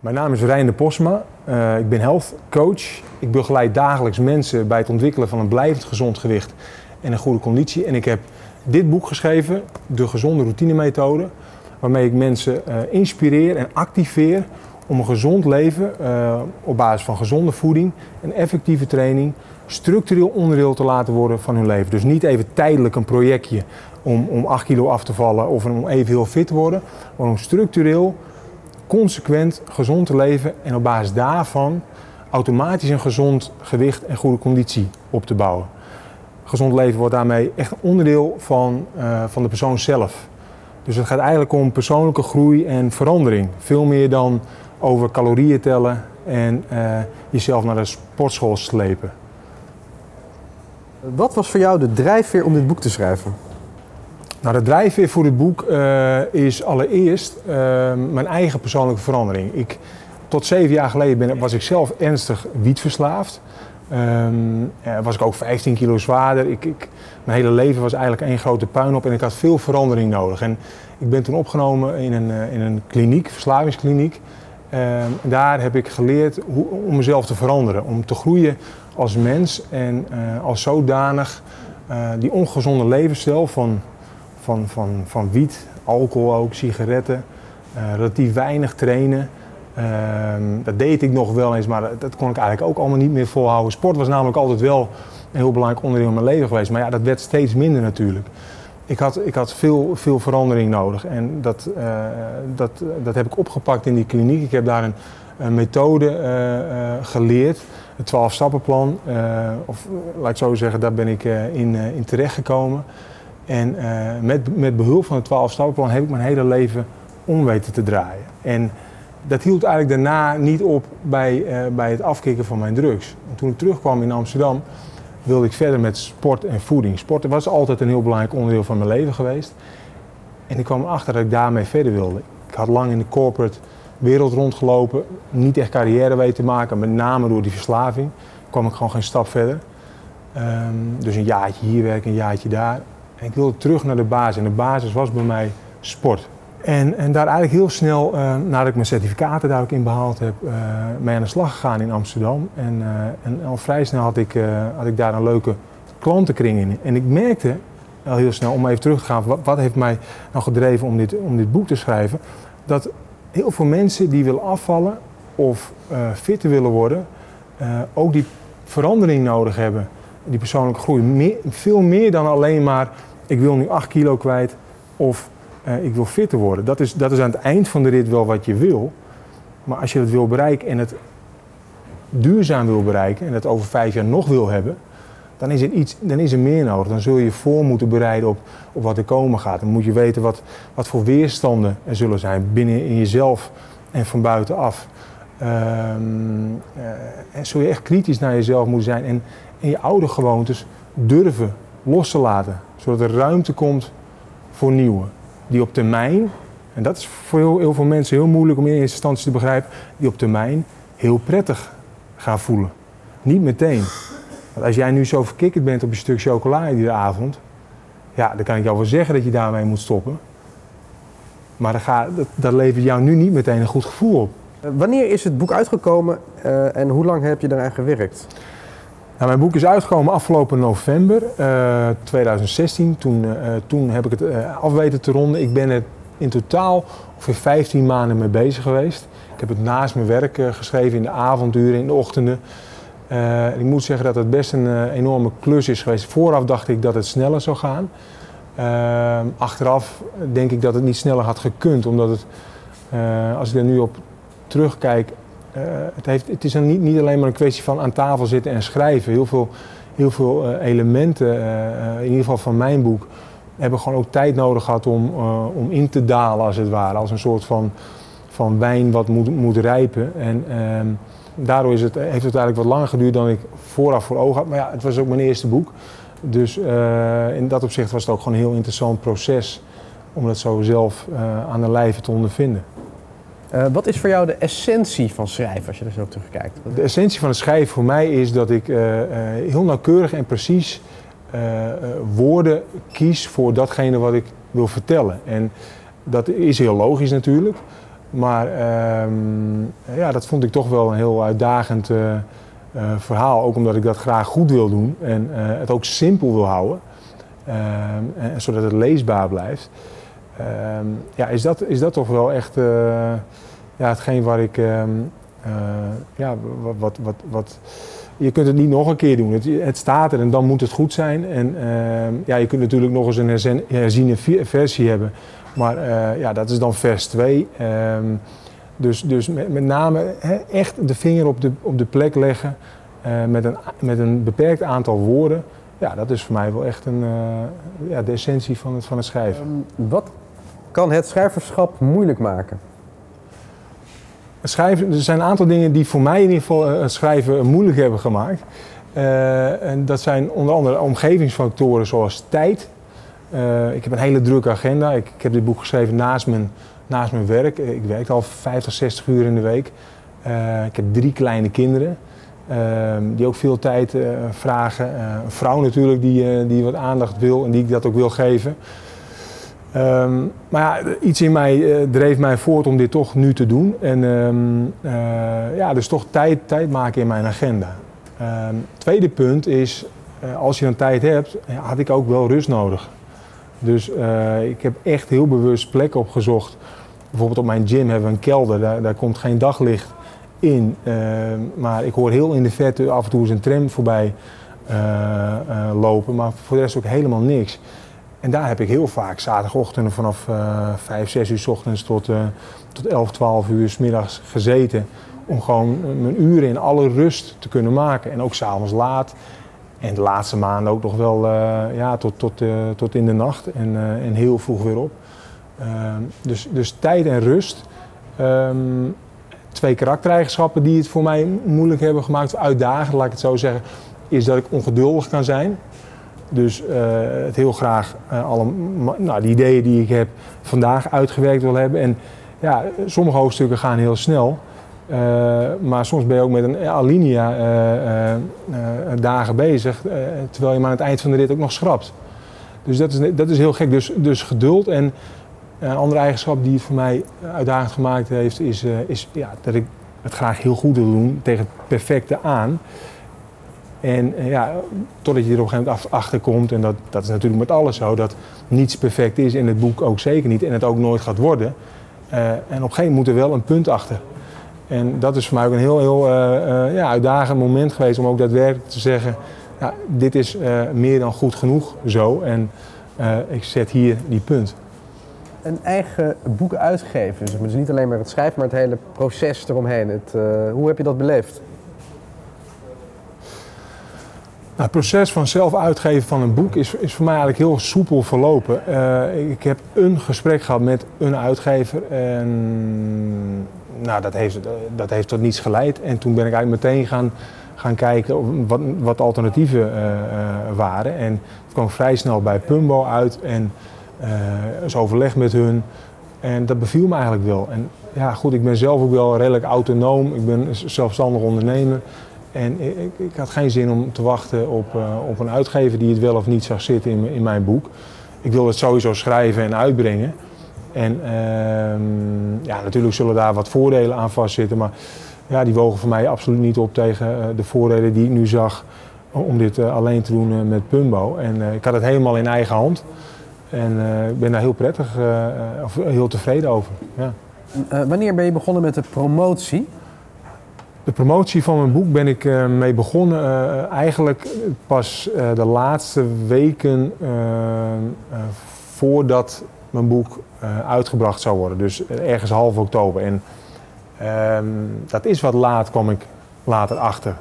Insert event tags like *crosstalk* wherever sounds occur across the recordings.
Mijn naam is Rijn de Posma. Uh, ik ben health coach. Ik begeleid dagelijks mensen bij het ontwikkelen van een blijvend gezond gewicht en een goede conditie. En ik heb dit boek geschreven, De Gezonde Routine Methode, waarmee ik mensen uh, inspireer en activeer om een gezond leven uh, op basis van gezonde voeding en effectieve training structureel onderdeel te laten worden van hun leven. Dus niet even tijdelijk een projectje om, om 8 kilo af te vallen of om even heel fit te worden, maar om structureel consequent gezond te leven en op basis daarvan automatisch een gezond gewicht en goede conditie op te bouwen. Gezond leven wordt daarmee echt onderdeel van, uh, van de persoon zelf. Dus het gaat eigenlijk om persoonlijke groei en verandering. Veel meer dan over calorieën tellen en uh, jezelf naar de sportschool slepen. Wat was voor jou de drijfveer om dit boek te schrijven? Nou, de drijfveer voor dit boek uh, is allereerst uh, mijn eigen persoonlijke verandering. Ik, tot zeven jaar geleden ben, was ik zelf ernstig wietverslaafd. Um, uh, was ik ook 15 kilo zwaarder. Ik, ik, mijn hele leven was eigenlijk één grote puinhoop en ik had veel verandering nodig. En ik ben toen opgenomen in een, in een kliniek, verslavingskliniek. en daar heb ik geleerd hoe, om mezelf te veranderen, om te groeien als mens en als zodanig die ongezonde levensstijl van van, van, van wiet, alcohol ook, sigaretten, relatief weinig trainen. Uh, dat deed ik nog wel eens, maar dat kon ik eigenlijk ook allemaal niet meer volhouden. Sport was namelijk altijd wel een heel belangrijk onderdeel van mijn leven geweest, maar ja, dat werd steeds minder natuurlijk. Ik had, ik had veel, veel verandering nodig en dat, uh, dat, dat heb ik opgepakt in die kliniek. Ik heb daar een, een methode geleerd, het 12-stappenplan. of laat ik zo zeggen, daar ben ik in, in terechtgekomen. En uh, met, met behulp van het 12-stappenplan heb ik mijn hele leven om weten te draaien. En dat hield eigenlijk daarna niet op bij, uh, bij het afkicken van mijn drugs. En toen ik terugkwam in Amsterdam wilde ik verder met sport en voeding. Sport was altijd een heel belangrijk onderdeel van mijn leven geweest. En ik kwam erachter dat ik daarmee verder wilde. Ik had lang in de corporate wereld rondgelopen, niet echt carrière weten te maken, met name door die verslaving. kwam ik gewoon geen stap verder. Um, dus een jaartje hier werken, een jaartje daar. En ik wilde terug naar de basis. En de basis was bij mij sport. En, en daar eigenlijk heel snel, uh, nadat ik mijn certificaten daar ook in behaald heb, uh, mee aan de slag gegaan in Amsterdam. En, uh, en al vrij snel had ik, had ik daar een leuke klantenkring in. En ik merkte al heel snel, om even terug te gaan, wat, wat heeft mij nou gedreven om dit, om dit boek te schrijven, dat heel veel mensen die willen afvallen of fitter willen worden, ook die verandering nodig hebben die persoonlijke groei. Veel meer dan alleen maar ik wil nu 8 kilo kwijt of uh, ik wil fitter worden. Dat is, dat is aan het eind van de rit wel wat je wil. Maar als je dat wil bereiken en het duurzaam wil bereiken en het over vijf jaar nog wil hebben, dan is er, iets, dan is er meer nodig. Dan zul je je voor moeten bereiden op, op wat er komen gaat. Dan moet je weten wat, wat voor weerstanden er zullen zijn binnen in jezelf en van buitenaf. Um, en zul je echt kritisch naar jezelf moeten zijn en, en je oude gewoontes durven los te laten. Zodat er ruimte komt voor nieuwe. Die op termijn, en dat is voor heel, veel mensen heel moeilijk om in eerste instantie te begrijpen, die op termijn heel prettig gaan voelen. Niet meteen. Want als jij nu zo verkikkerd bent op een stuk chocola iedere avond, ja, dan kan ik jou wel zeggen dat je daarmee moet stoppen. Maar dat, gaat, dat, levert jou nu niet meteen een goed gevoel op. Wanneer is het boek uitgekomen uh, en hoe lang heb je eraan gewerkt? Nou, mijn boek is uitgekomen afgelopen november uh, 2016. Toen, uh, toen heb ik het af weten te ronden. Ik ben er in totaal ongeveer 15 maanden mee bezig geweest. Ik heb het naast mijn werk geschreven in de avonduren, in de ochtenden. ik moet zeggen dat het best een enorme klus is geweest. Vooraf dacht ik dat het sneller zou gaan. achteraf denk ik dat het niet sneller had gekund, omdat het, als ik er nu op terugkijk, uh, het, heeft, het is niet, niet alleen maar een kwestie van aan tafel zitten en schrijven. Heel veel, heel veel uh, elementen, uh, in ieder geval van mijn boek, hebben gewoon ook tijd nodig gehad om, om in te dalen, als het ware. Als een soort van, van wijn wat moet, moet rijpen. En ehm, daardoor is het, heeft het eigenlijk wat langer geduurd dan ik vooraf voor ogen had. Maar ja, het was ook mijn eerste boek. Dus in dat opzicht was het ook gewoon een heel interessant proces om dat zo zelf aan de lijve te ondervinden. Uh, wat is voor jou de essentie van schrijven als je er zo op terugkijkt? De essentie van het schrijven voor mij is dat ik uh, uh, heel nauwkeurig en precies woorden kies voor datgene wat ik wil vertellen. En dat is heel logisch natuurlijk. Maar ehm, ja, dat vond ik toch wel een heel uitdagend eh, eh, verhaal. Ook omdat ik dat graag goed wil doen en eh, het ook simpel wil houden. Ehm, zodat het leesbaar blijft. Ehm, ja, is, dat, is dat toch wel echt ja, hetgeen waar ik. ja, wat, wat, wat, je kunt het niet nog een keer doen. Het, het staat er en dan moet het goed zijn. En ja, je kunt natuurlijk nog eens een herziene versie hebben. Maar uh, ja, dat is dan vers 2. Um, ehm, dus dus met, name echt de vinger op de, op de plek leggen met, een, met een beperkt aantal woorden. Ja, dat is voor mij wel echt een, ja, de essentie van het, van het schrijven. Wat kan het schrijverschap moeilijk maken? Schrijven, er zijn een aantal dingen die voor mij in ieder geval het schrijven moeilijk hebben gemaakt. en dat zijn onder andere omgevingsfactoren zoals tijd. Uh, ik heb een hele drukke agenda. Ik, heb dit boek geschreven naast mijn, naast mijn werk. Ik werk al 50, 60 uur in de week. Ik heb drie kleine kinderen. Uh, die ook veel tijd eh, vragen. een vrouw natuurlijk die, die wat aandacht wil en die ik dat ook wil geven. Um, maar ja, iets in mij dreef mij voort om dit toch nu te doen. En um, ja, dus toch tijd, tijd maken in mijn agenda. Um, tweede punt is, als je dan tijd hebt, had ik ook wel rust nodig. Dus uh, ik heb echt heel bewust plekken opgezocht. Bijvoorbeeld op mijn gym hebben we een kelder, daar, daar komt geen daglicht in. Uh, maar ik hoor heel in de verte af en toe eens een tram voorbij uh, lopen, maar voor de rest ook helemaal niks. En daar heb ik heel vaak zaterdagochtenden vanaf 5, 6 uur s ochtends tot, tot 11, 12 uur s middags gezeten. Om gewoon mijn uren in alle rust te kunnen maken. En ook s'avonds laat. En de laatste maanden ook nog wel uh, ja, tot, tot, uh, tot in de nacht en, uh, en heel vroeg weer op. Ehm, dus, dus tijd en rust. Um, twee karaktereigenschappen die het voor mij moeilijk hebben gemaakt, uitdagend, laat ik het zo zeggen, is dat ik ongeduldig kan zijn. Dus het heel graag alle nou, de ideeën die ik heb vandaag uitgewerkt wil hebben. En ja, sommige hoofdstukken gaan heel snel. Uh, maar soms ben je ook met een alinea uh, uh, dagen bezig, terwijl je maar aan het eind van de rit ook nog schrapt. Dus dat is, dat is heel gek. Dus, dus geduld. En een andere eigenschap die het voor mij uitdagend gemaakt heeft, is, is ja, dat ik het graag heel goed wil doen tegen het perfecte aan. En ja, totdat je er op een gegeven moment achter komt, en dat, dat is natuurlijk met alles zo, dat niets perfect is en het boek ook zeker niet en het ook nooit gaat worden. en op een gegeven moment moet er wel een punt achter. En dat is voor mij ook een heel, heel uh, ja, uitdagend moment geweest om ook daadwerkelijk te zeggen, ja, dit is meer dan goed genoeg zo en ik zet hier die punt. Een eigen boek uitgeven, dus, dus niet alleen maar het schrijven, maar het hele proces eromheen. Het, hoe heb je dat beleefd? Nou, het proces van zelf uitgeven van een boek is, is voor mij eigenlijk heel soepel verlopen. Uh, ik heb een gesprek gehad met een uitgever en nou, dat, heeft, dat heeft tot niets geleid. En toen ben ik eigenlijk meteen gaan, gaan kijken wat, wat alternatieven uh, uh, waren. En het kwam vrij snel bij Pumbo uit en uh, overleg met hun. En dat beviel me eigenlijk wel. En ja, goed, ik ben zelf ook wel redelijk autonoom. Ik ben zelfstandig ondernemer. En ik, ik had geen zin om te wachten op, op een uitgever die het wel of niet zag zitten in, in mijn boek. Ik wilde het sowieso schrijven en uitbrengen. En uh, ja, natuurlijk zullen daar wat voordelen aan vastzitten, maar ja, die wogen voor mij absoluut niet op tegen uh, de voordelen die ik nu zag om dit alleen te doen met Pumbo. En ik had het helemaal in eigen hand. En ik ben daar heel prettig, of heel tevreden over. Ja. wanneer ben je begonnen met de promotie? De promotie van mijn boek ben ik mee begonnen eigenlijk pas de laatste weken voordat mijn boek uitgebracht zou worden. Dus ergens half oktober. En uh, dat is wat laat, kwam ik later achter.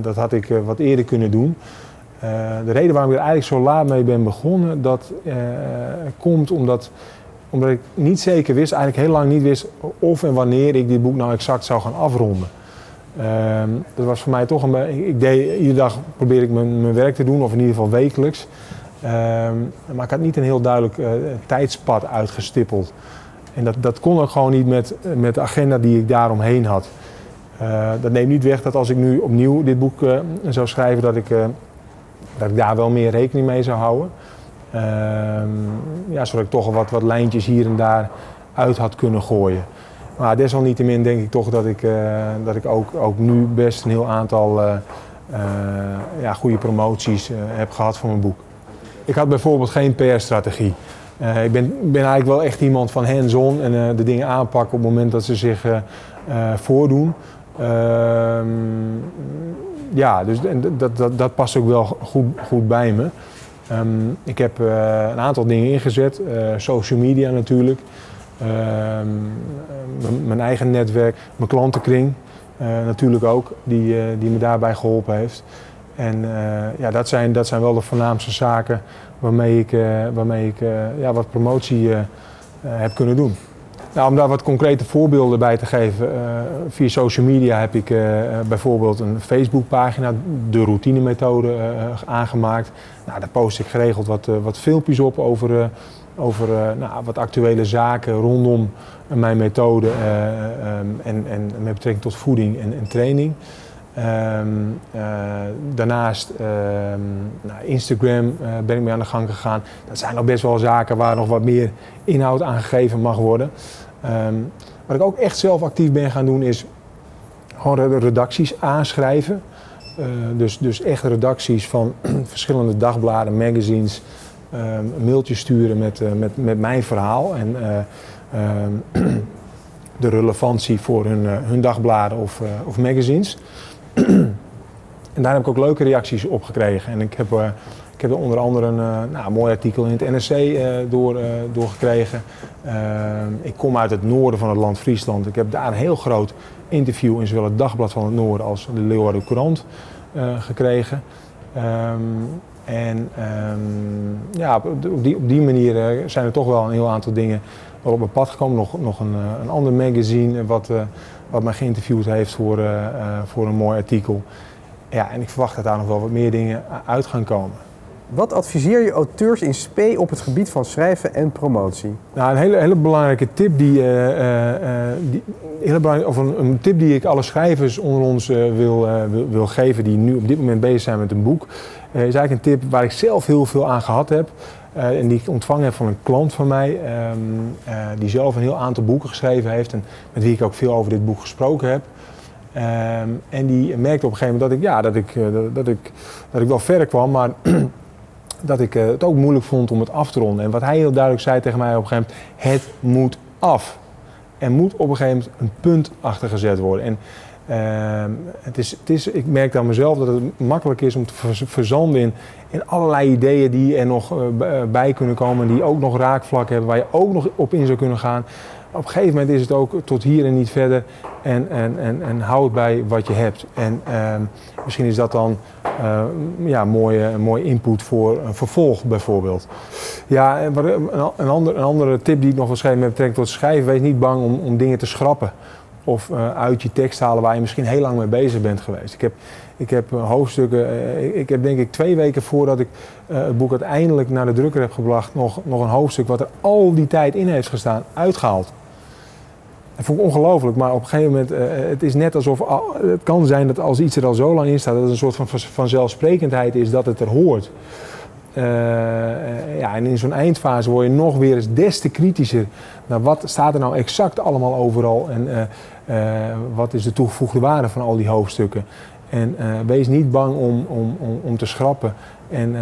Dat had ik wat eerder kunnen doen. de reden waarom ik er eigenlijk zo laat mee ben begonnen, dat komt omdat, omdat ik niet zeker wist, eigenlijk heel lang niet wist of en wanneer ik dit boek nou exact zou gaan afronden. Ehm, dat was voor mij toch een. Ik deed iedere dag probeer ik mijn, mijn werk te doen, of in ieder geval wekelijks. Um, maar ik had niet een heel duidelijk uh, tijdspad uitgestippeld. En dat, dat kon ook gewoon niet met, met de agenda die ik daaromheen had. Uh, dat neemt niet weg dat als ik nu opnieuw dit boek uh, zou schrijven, dat ik, dat ik daar wel meer rekening mee zou houden. Ehm, ja, zodat ik toch wat, wat lijntjes hier en daar uit had kunnen gooien. Maar desalniettemin denk ik toch dat ik, dat ik ook, ook nu best een heel aantal ja, goede promoties heb gehad voor mijn boek. Ik had bijvoorbeeld geen PR-strategie. Ik ben, ben, eigenlijk wel echt iemand van hands-on en de dingen aanpakken op het moment dat ze zich voordoen. Ehm, ja, dus dat, dat, dat past ook wel goed, goed bij me. Um, ik heb een aantal dingen ingezet, social media natuurlijk, mijn eigen netwerk, mijn klantenkring natuurlijk ook, die, die me daarbij geholpen heeft. En ja, dat zijn, dat zijn wel de voornaamste zaken waarmee ik, uh, waarmee ik uh, ja, wat promotie uh, heb kunnen doen. Nou, om daar wat concrete voorbeelden bij te geven, via social media heb ik bijvoorbeeld een Facebookpagina, de routinemethode, aangemaakt. Nou, daar post ik geregeld wat, wat filmpjes op over, over nou, wat actuele zaken rondom mijn methode um, en, en met betrekking tot voeding en, en training. Um, uh, daarnaast um, nou, Instagram ben ik mee aan de gang gegaan. Dat zijn nog best wel zaken waar nog wat meer inhoud aan gegeven mag worden. Wat ik ook echt zelf actief ben gaan doen is gewoon redacties aanschrijven. Dus, dus echt redacties van *clears throat* verschillende dagbladen, magazines, een mailtje sturen met, met, met mijn verhaal en *clears throat* de relevantie voor hun, hun dagbladen of, of magazines. *clears throat* en daar heb ik ook leuke reacties op gekregen. En ik heb, uh, ik heb er onder andere een, uh, nou, mooi artikel in het NRC uh, eh, door, doorgekregen. ik kom uit het noorden van het land Friesland. Ik heb daar een heel groot interview in zowel het Dagblad van het Noorden als de Leeuwarden Courant gekregen. Um, en um, ja, op die, op die manier zijn er toch wel een heel aantal dingen op mijn pad gekomen. Nog, nog een, een ander magazine wat, wat mij geïnterviewd heeft voor, uh, voor een mooi artikel. Ja, en ik verwacht dat daar nog wel wat meer dingen uit gaan komen. Wat adviseer je auteurs in spe op het gebied van schrijven en promotie? Nou, een hele, hele belangrijke tip die, die hele belangrijk, of een, een, tip die ik alle schrijvers onder ons wil, wil, wil, geven die nu op dit moment bezig zijn met een boek, is eigenlijk een tip waar ik zelf heel veel aan gehad heb. Uh, en die ik ontvangen heb van een klant van mij, um, uh, die zelf een heel aantal boeken geschreven heeft en met wie ik ook veel over dit boek gesproken heb. Um, en die merkte op een gegeven moment dat ik, ja, dat ik, dat, ik, dat ik wel verder kwam, maar *clears throat* dat ik het ook moeilijk vond om het af te ronden. En wat hij heel duidelijk zei tegen mij op een gegeven moment, het moet af. Er moet op een gegeven moment een punt achter gezet worden. En het is, het is, ik merk aan mezelf dat het makkelijk is om te verzanden in, in allerlei ideeën die er nog uh, bij kunnen komen, die ook nog raakvlak hebben, waar je ook nog op in zou kunnen gaan. Op een gegeven moment is het ook tot hier en niet verder en, en, en, en hou het bij wat je hebt. En uh, misschien is dat dan uh, ja, mooie, mooie input voor een vervolg bijvoorbeeld. Ja, een, een andere tip die ik nog wil schrijven met betrekking tot schrijven, wees niet bang om, om dingen te schrappen of uh, uit je tekst halen waar je misschien heel lang mee bezig bent geweest. Ik heb, ik heb hoofdstukken, uh, ik heb denk ik twee weken voordat ik het boek uiteindelijk naar de drukker heb gebracht, nog, nog een hoofdstuk wat er al die tijd in heeft gestaan, uitgehaald. Dat vond ik ongelooflijk, maar op een gegeven moment, het is net alsof, het kan zijn dat als iets er al zo lang in staat, dat het een soort van vanzelfsprekendheid is dat het er hoort. Uh, ja, en in zo'n eindfase word je nog weer eens des te kritischer naar wat staat er nou exact allemaal overal en uh, wat is de toegevoegde waarde van al die hoofdstukken. En wees niet bang om, om, om, om te schrappen en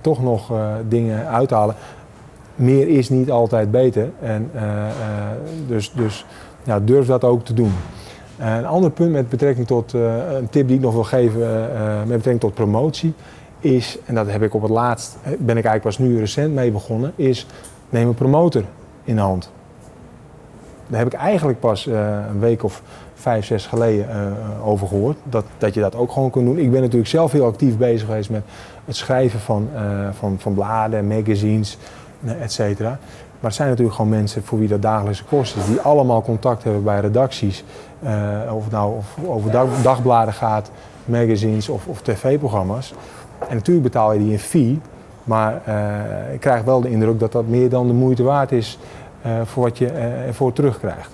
toch nog dingen uit te halen. Meer is niet altijd beter. En, dus dus ja, durf dat ook te doen. een ander punt met betrekking tot een tip die ik nog wil geven met betrekking tot promotie is, en dat heb ik op het laatst, ben ik eigenlijk pas nu recent mee begonnen, is neem een promotor in de hand. Daar heb ik eigenlijk pas uh, een week of vijf, zes geleden uh, over gehoord. Dat, dat je dat ook gewoon kunt doen. Ik ben natuurlijk zelf heel actief bezig geweest met het schrijven van, van, van bladen, magazines, et. Maar het zijn natuurlijk gewoon mensen voor wie dat dagelijkse kost is. Die allemaal contact hebben bij redacties. of het nou of over dag, dagbladen gaat, magazines of, of tv-programma's. En natuurlijk betaal je die een fee, maar uh, ik krijg wel de indruk dat dat meer dan de moeite waard is uh, voor wat je ervoor terugkrijgt.